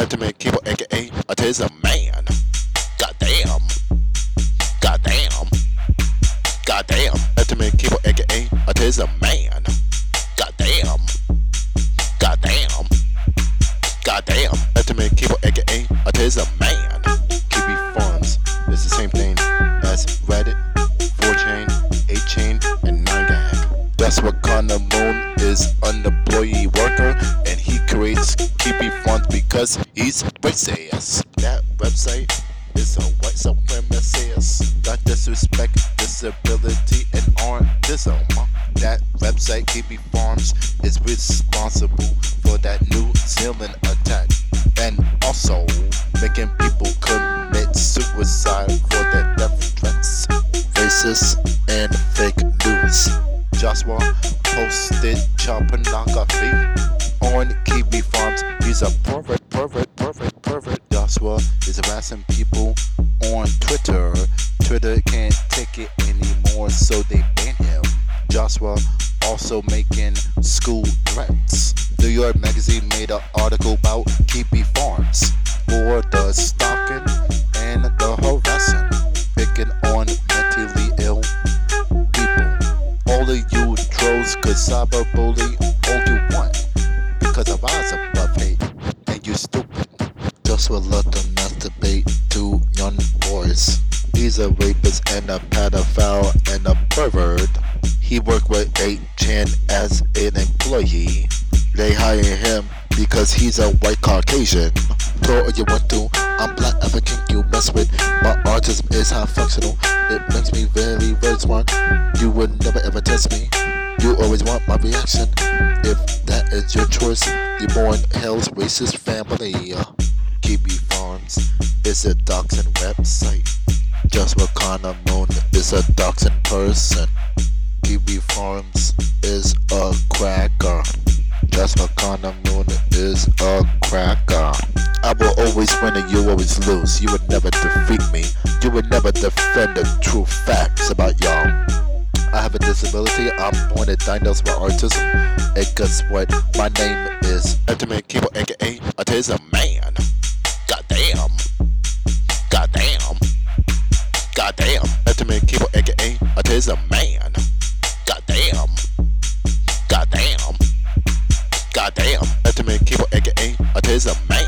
Ultimate Caple, aka Autism Man. Goddamn. Goddamn. Goddamn. Ultimate Caple, aka Autism Man. Goddamn. Goddamn. Goddamn. Ultimate Caple, aka Autism Man. Kiwi Farms is the same thing as Reddit, 4chan, 8chan, and 9gag. That's what Conner Moon is an employee worker and creates Kiwi Farms because he's racist. That website is a white supremacist. Got disrespect, disability, and autism. That website, Kiwi Farms, is responsible for that New Zealand attack. And also making people commit suicide for their death threats. Racist and fake news. Joshua posted child pornography on Kiwi Farms. He's a pervert, pervert, pervert, pervert. Joshua is harassing people on Twitter. Twitter can't take it anymore, so they ban him. Joshua also making school threats. New York Magazine made an article about Kiwi Farms for the stalking and the harassing, picking on mentally ill people. All of you trolls could cyberbully of above hate, and you stupid. Joshua let them masturbate to young boys. He's a rapist and a pedophile and a pervert. He worked with 8chan as an employee. They hired him because he's a white Caucasian. So you want to, I'm black African, you mess with. My autism is high functional. It makes me very, very smart. You would never ever test me. You always want my reaction. Your choice, you're born hell's racist family. Uh, Kiwi Farms is a doxing website. Just Conner Moon is a doxing person. Kiwi Farms is a cracker. Just Conner Moon is a cracker. I will always win and you always lose. You would never defeat me. You would never defend the true facts about y'all. I have a disability. I'm born a diagnosed with autism. And guess what? My name is Ultimate Kibo, aka Autism Man. Goddamn. Goddamn. Goddamn. Ultimate Kibo, aka Autism Man. Goddamn. Goddamn. Goddamn. Ultimate Kibo, aka Autism Man.